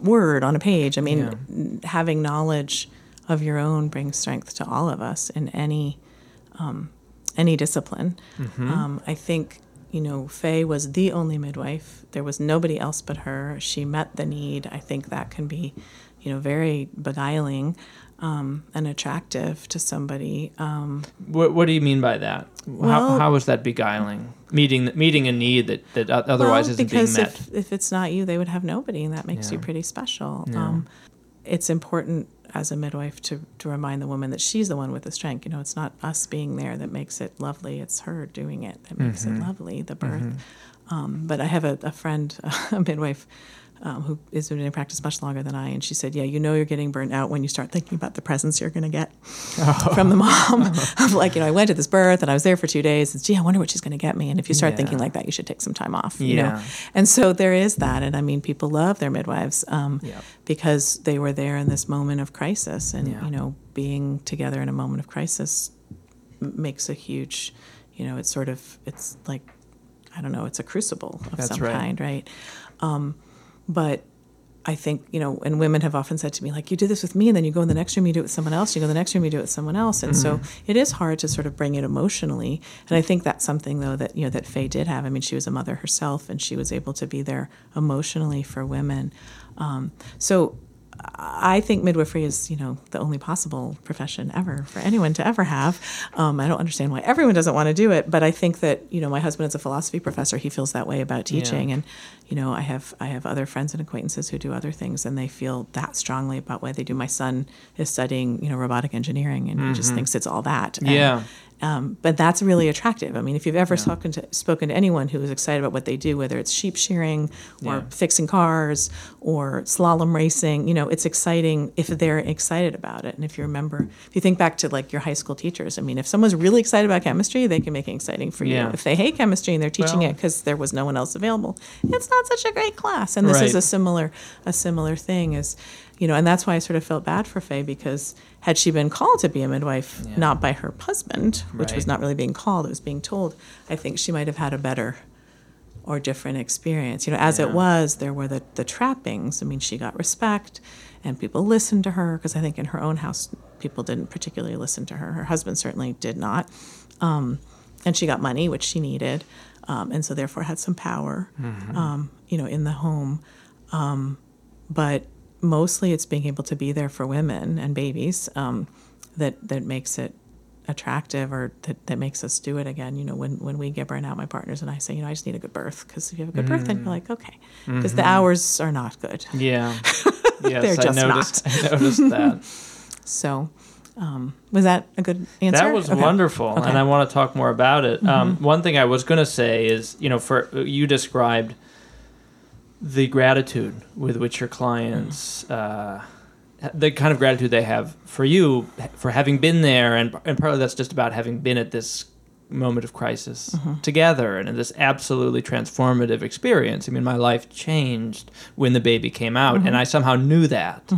word on a page. I mean, Yeah. having knowledge of your own brings strength to all of us in any um, any discipline. Um, I think you know Faye was the only midwife. There was nobody else but her. She met the need. I think that can be, you know, very beguiling um, and attractive to somebody. Um, what, what do you mean by that how, Well- how is that beguiling meeting meeting a need that, that otherwise well, isn't being because met if, if it's not you, they would have nobody, and that makes you pretty special. Yeah. Um, it's important as a midwife to, to remind the woman that she's the one with the strength. You know, it's not us being there that makes it lovely. It's her doing it that makes Mm-hmm. it lovely, the birth. Um, but I have a, a friend, <laughs> a midwife, um, who has been in practice much longer than I, and she said, "Yeah, you know, you're getting burnt out when you start thinking about the presents you're going to get from the mom. <laughs> <laughs> of like, you know, I went to this birth and I was there for two days. And, Gee, I wonder what she's going to get me. And if you start thinking like that, you should take some time off. You know, and so there is that, and I mean, people love their midwives um, Yeah. because they were there in this moment of crisis, and Yeah. you know, being together in a moment of crisis m- makes a huge, you know, it's sort of it's like, I don't know, it's a crucible of That's some right. kind, right? Um, but I think, you know, and women have often said to me, like, you do this with me, and then you go in the next room, you do it with someone else, you go in the next room, you do it with someone else. And so Mm-hmm. it is hard to sort of bring it emotionally. And I think that's something, though, that, you know, that Faye did have. I mean, she was a mother herself, and she was able to be there emotionally for women. Um, so I think midwifery is, you know, the only possible profession ever for anyone to ever have. Um, I don't understand why everyone doesn't want to do it, but I think that, you know, my husband is a philosophy professor. He feels that way about teaching, Yeah. and you know, I have I have other friends and acquaintances who do other things, and they feel that strongly about why they do. My son is studying, you know, robotic engineering, and he just thinks it's all that. And, Yeah. Um, but that's really attractive. I mean, if you've ever spoken to spoken to anyone who is excited about what they do, whether it's sheep shearing or Yeah. fixing cars or slalom racing, you know, it's exciting if they're excited about it. And if you remember, if you think back to like your high school teachers, I mean, if someone's really excited about chemistry, they can make it exciting for you. Yeah. If they hate chemistry and they're teaching Well- it because there was no one else available, it's not such a great class. And this is a similar a similar thing is you know and that's why i sort of felt bad for faye because had she been called to be a midwife Yeah. not by her husband which was not really being called it was being told i think she might have had a better or different experience. You know as Yeah. it was there were the, the trappings. I mean she got respect and people listened to her because i think in her own house people didn't particularly listen to her. Her husband certainly did not. Um, and she got money which she needed um, and so therefore had some power um, you know in the home. Um, but mostly it's being able to be there for women and babies um, that that makes it attractive or that, that makes us do it again you know when when we get burnt out my partners and i say you know i just need a good birth because if you have a good birth then you're like okay because the hours are not good Yeah. <laughs> Yes, They're just I noticed. I noticed that. <laughs> <laughs> So, um, was that a good answer? That was Okay. wonderful, Okay. Mm-hmm. and I want to talk more about it. Um, one thing I was going to say is, you know, for you described the gratitude with which your clients, uh, the kind of gratitude they have for you for having been there, and and partly that's just about having been at this moment of crisis Mm-hmm. together and in this absolutely transformative experience. I mean, my life changed when the baby came out, Mm-hmm. and I somehow knew that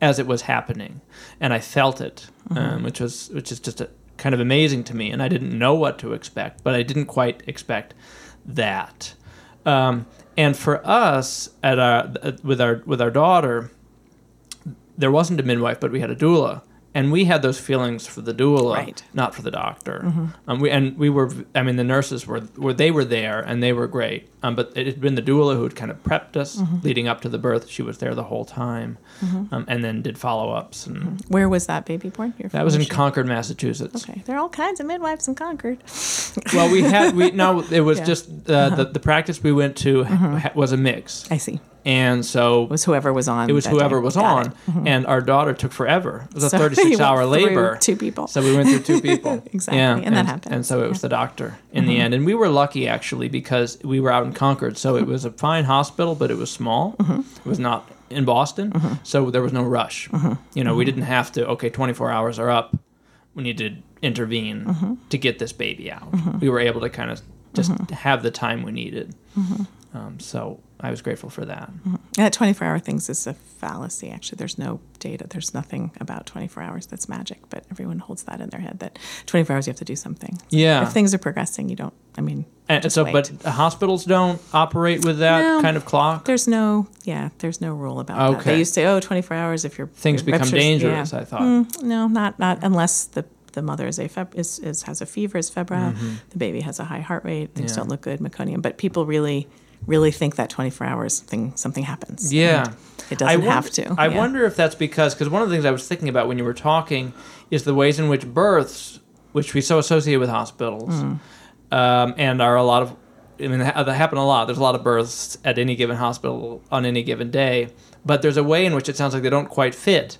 as it was happening, and I felt it, Mm-hmm. um, which was which is just a, kind of amazing to me. And I didn't know what to expect, but I didn't quite expect that. Um, and for us at our with our with our daughter, there wasn't a midwife, but we had a doula. And we had those feelings for the doula, Right. Mm-hmm. not for the doctor. Um, we, and we were, I mean, the nurses were, were they were there and they were great. Um, but it had been the doula who had kind of prepped us Mm-hmm. leading up to the birth. She was there the whole time, um, and then did follow ups. And Where was that baby born? Your that was in? Concord, Massachusetts. Okay, there are all kinds of midwives in Concord. <laughs> Well, we had we no, it was Yeah. Uh-huh. just uh, the the practice we went to ha- was a mix, I see. and so It was whoever was on. it was whoever day. was Got on. Mm-hmm. and our daughter took forever. It was a <laughs> So you 36 went hour labor. Two people. So we went through two people. <laughs> Exactly, Yeah, and that happens. And so it was Yeah. Mm-hmm. the doctor in the end. And we were lucky actually because we were out in Concord. So it was a fine hospital, but it was small. Mm-hmm. It was not in Boston. So there was no rush. Mm-hmm. You know, we didn't have to, okay, 24 hours are up. We need to intervene Mm-hmm. to get this baby out. We were able to kind of just have the time we needed. Mm-hmm. Um, so I was grateful for that. That 24 hour things is a fallacy, actually. There's no data. There's nothing about 24 hours that's magic, but everyone holds that in their head that 24 hours you have to do something. Yeah. If things are progressing, you don't, I mean, And so, wait. but hospitals don't operate with that No. kind of clock. There's no, yeah, there's no rule about that. They used to say, oh, 24 hours if your Things become dangerous. yeah. I thought. Mm, no, not not unless the the mother is a feb- is, is has a fever, is febrile. The baby has a high heart rate. Things Mm-hmm. Yeah. don't look good, meconium. But people really, really think that 24 hours something something happens. Yeah. It doesn't wonder, have to. I Yeah. wonder if that's because because one of the things I was thinking about when you were talking is the ways in which births, which we so associate with hospitals, Mm. um, and are a lot of. I mean, that happen a lot. There's a lot of births at any given hospital on any given day, but there's a way in which it sounds like they don't quite fit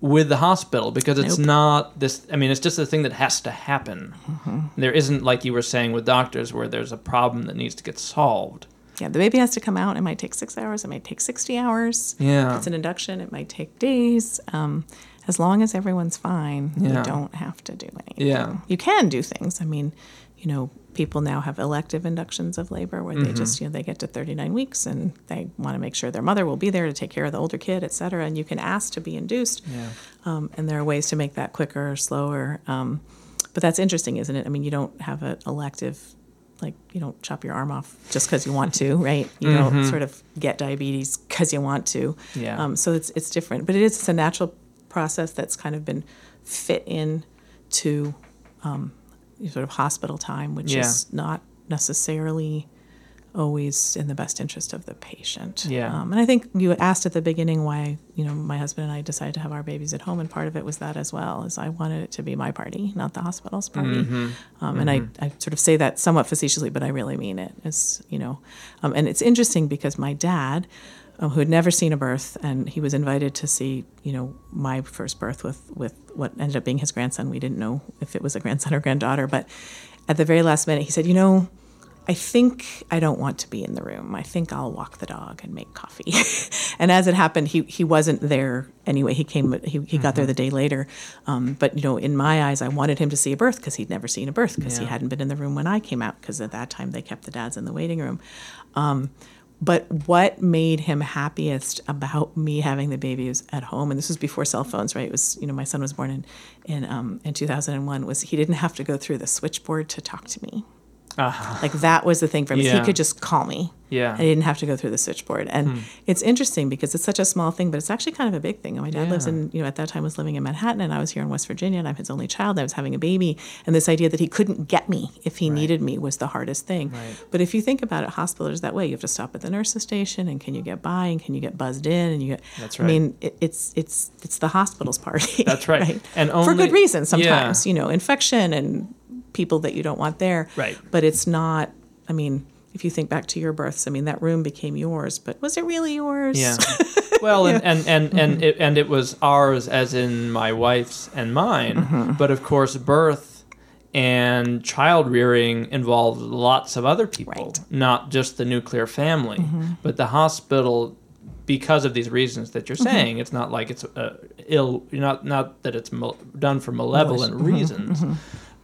with the hospital because it's Nope. not this. I mean, it's just a thing that has to happen. Mm-hmm. There isn't like you were saying with doctors where there's a problem that needs to get solved. Yeah, the baby has to come out. It might take six hours. It might take 60 hours. Yeah. If it's an induction, it might take days. Um, as long as everyone's fine, Yeah. you don't have to do anything. Yeah. You can do things. I mean, you know, people now have elective inductions of labor where Mm-hmm. they just, you know, they get to 39 weeks and they want to make sure their mother will be there to take care of the older kid, et cetera. And you can ask to be induced. Yeah. Um, and there are ways to make that quicker or slower. Um, but that's interesting, isn't it? I mean, you don't have an elective, like, you don't chop your arm off just because you want to, right? You don't sort of get diabetes because you want to. Yeah. Um, so it's, it's different. But it is it's a natural process that's kind of been fit in to um, sort of hospital time, which Yeah. is not necessarily always in the best interest of the patient. Yeah. Um, and I think you asked at the beginning why, you know, my husband and I decided to have our babies at home, and part of it was that as well, is I wanted it to be my party, not the hospital's party. Um, and I, I sort of say that somewhat facetiously, but I really mean it. Is you know, um, and it's interesting because my dad, um, who had never seen a birth, and he was invited to see, you know, my first birth with with what ended up being his grandson. We didn't know if it was a grandson or granddaughter, but at the very last minute, he said, you know. I think I don't want to be in the room. I think I'll walk the dog and make coffee. <laughs> and as it happened, he, he wasn't there anyway. He came, he, he got there the day later. Um, but, you know, in my eyes, I wanted him to see a birth because he'd never seen a birth because he hadn't been in the room when I came out because at that time they kept the dads in the waiting room. Um, but what made him happiest about me having the babies at home, and this was before cell phones, right? It was, you know, my son was born in in um, in 2001. Was he didn't have to go through the switchboard to talk to me. Uh-huh. Like that was the thing for me. Yeah. He could just call me. Yeah. I didn't have to go through the switchboard. And hmm. it's interesting because it's such a small thing, but it's actually kind of a big thing. And my dad lives Yeah. in, you know, at that time was living in Manhattan and I was here in West Virginia and I'm his only child. I was having a baby. And this idea that he couldn't get me if he needed me was the hardest thing. Right. But if you think about it, hospitals is that way. You have to stop at the nurse's station and can you get by and can you get buzzed in and you get That's right. I mean, it, it's it's it's the hospital's party. That's right. <laughs> And only, for good reason sometimes, Yeah. you know, infection and people that you don't want there. Right. But it's not I mean, if you think back to your births, I mean, that room became yours, but was it really yours? Yeah. <laughs> Well, and and and and it, and it was ours, as in my wife's and mine. Mm-hmm. But of course, birth and child rearing involved lots of other people, Right. Mm-hmm. not just the nuclear family. But the hospital, because of these reasons that you're Mm-hmm. saying, it's not like it's uh, ill. Not not that it's mal- done for malevolent Mm-hmm. reasons.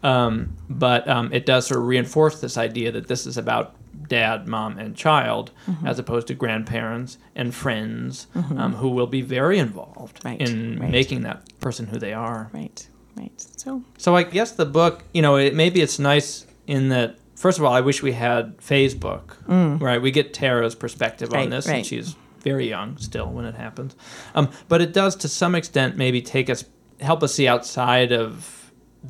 Um, but um, it does sort of reinforce this idea that this is about dad, mom, and child, Mm-hmm. as opposed to grandparents and friends um, who will be very involved Right, in right. making that person who they are. Right, right. So, So I guess the book, you know, it, maybe it's nice in that. First of all, I wish we had Faye's book, right? We get Tara's perspective on Mm. This, right. and she's very young still when it happens. Um, but it does, to some extent, maybe take us, help us see outside of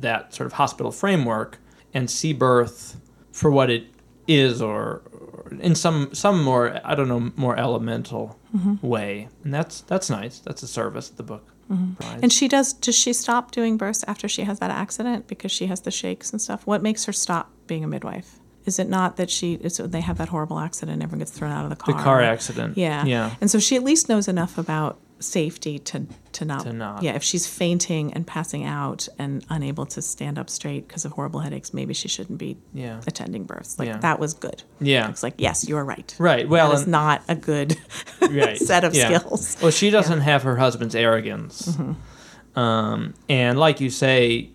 that sort of hospital framework and see birth for what it is, or, or in some some more, I don't know, more elemental Mm-hmm. way, and that's that's nice. That's a service the book provides. Mm-hmm. and she does. Does she stop doing births after she has that accident because she has the shakes and stuff? What makes her stop being a midwife? Is it not that she? Is they have that horrible accident? and Everyone gets thrown out of the car the car. car accident. Yeah. yeah. And so she at least knows enough about safety to to not, To not. yeah if she's fainting and passing out and unable to stand up straight because of horrible headaches maybe she shouldn't be Yeah. attending births like Yeah. that was good Yeah. it's like yes you're right Right. Well, and- not a good <laughs> right. set of yeah. skills Well, she doesn't have her husband's arrogance, Mm-hmm. um, and like you say,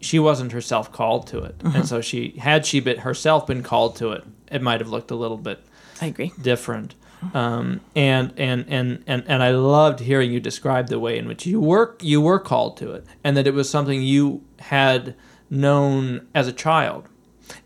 she wasn't herself called to it, Mm-hmm. and so she had she been herself been called to it, it might have looked a little bit i agree different. Um, and, and and and and I loved hearing you describe the way in which you were you were called to it, and that it was something you had known as a child,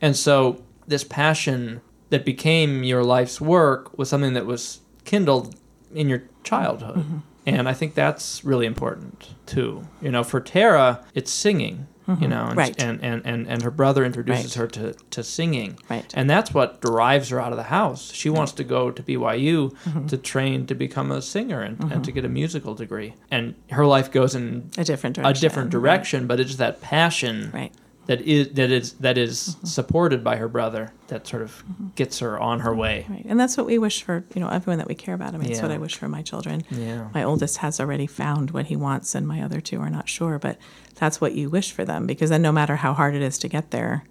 and so this passion that became your life's work was something that was kindled in your childhood, and I think that's really important too. You know, for Tara, it's singing. You mm-hmm. know, and, Right. and, and, and, and her brother introduces Right. her to, to singing. Right. And that's what drives her out of the house. She wants to go to BYU Mm-hmm. to train to become a singer and, and to mm-hmm. get a musical degree. And her life goes in a different direction. a different direction, but it's that passion right that is that is that is mm-hmm. supported by her brother that sort of gets her on her way. right and that's what we wish for you know everyone that we care about i mean it's what i wish for my children Yeah. my oldest has already found what he wants and my other two are not sure but that's what you wish for them because then no matter how hard it is to get there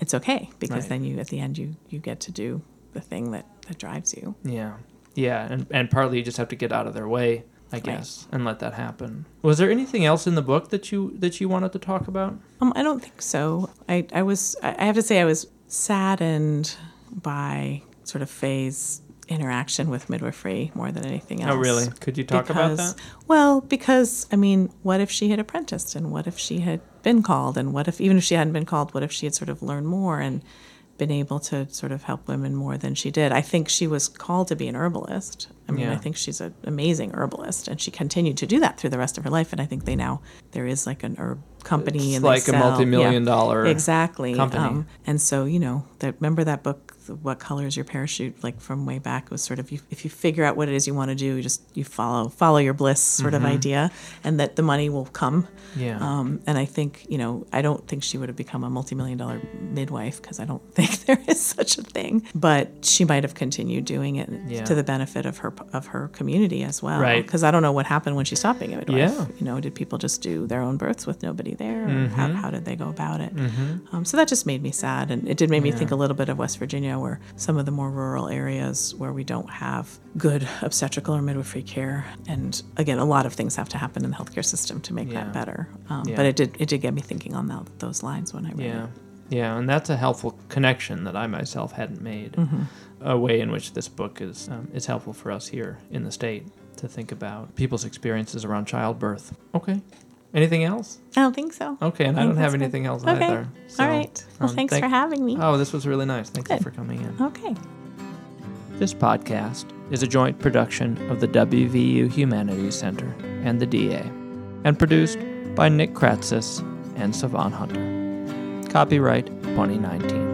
it's okay because Right. then you at the end you you get to do the thing that that drives you Yeah. Yeah, and and partly you just have to get out of their way, I guess, and let that happen. Was there anything else in the book that you that you wanted to talk about? um i don't think so i i was i have to say i was saddened by sort of faye's interaction with midwifery more than anything else Oh, really? Could you talk about that? Well, because I mean, what if she had apprenticed, and what if she had been called, and what if even if she hadn't been called, what if she had sort of learned more and been able to sort of help women more than she did? I think she was called to be an herbalist. I mean, Yeah. I think she's an amazing herbalist, and she continued to do that through the rest of her life. And I think they now there is like an herb company, It's and like a multi-million yeah, dollar exactly. company. Um, and so you know, that remember that book, "What Color Is Your Parachute?" Like from way back was sort of you, if you figure out what it is you want to do, you just you follow follow your bliss sort Mm-hmm. of idea, and that the money will come. Yeah. Um, and I think you know, I don't think she would have become a multi-million dollar midwife because I don't <laughs> think there is such a thing. But she might have continued doing it Yeah. to the benefit of her of her community as well. Right. Because I don't know what happened when she stopped being a midwife. Yeah. You know, did people just do their own births with nobody there? Or Mm-hmm. how, how did they go about it? Um, so that just made me sad, and it did make me think a little bit of West Virginia, where some of the more rural areas where we don't have good obstetrical or midwifery care, and again, a lot of things have to happen in the healthcare system to make Yeah. that better. Um, Yeah. But it did it did get me thinking on that, those lines when I read Yeah. it. Yeah, and that's a helpful connection that I myself hadn't made. Mm-hmm. A way in which this book is um, is helpful for us here in the state to think about people's experiences around childbirth. Okay. Anything else? I don't think so. Okay, and I, think don't have that's good. anything else Okay. either. So, All right. Well, um, thanks thank- for having me. Oh, this was really nice. Thank you for coming in. Okay. This podcast is a joint production of the WVU Humanities Center and the DA, and produced by Nick Kratzis and Savan Hunter. Copyright 2019.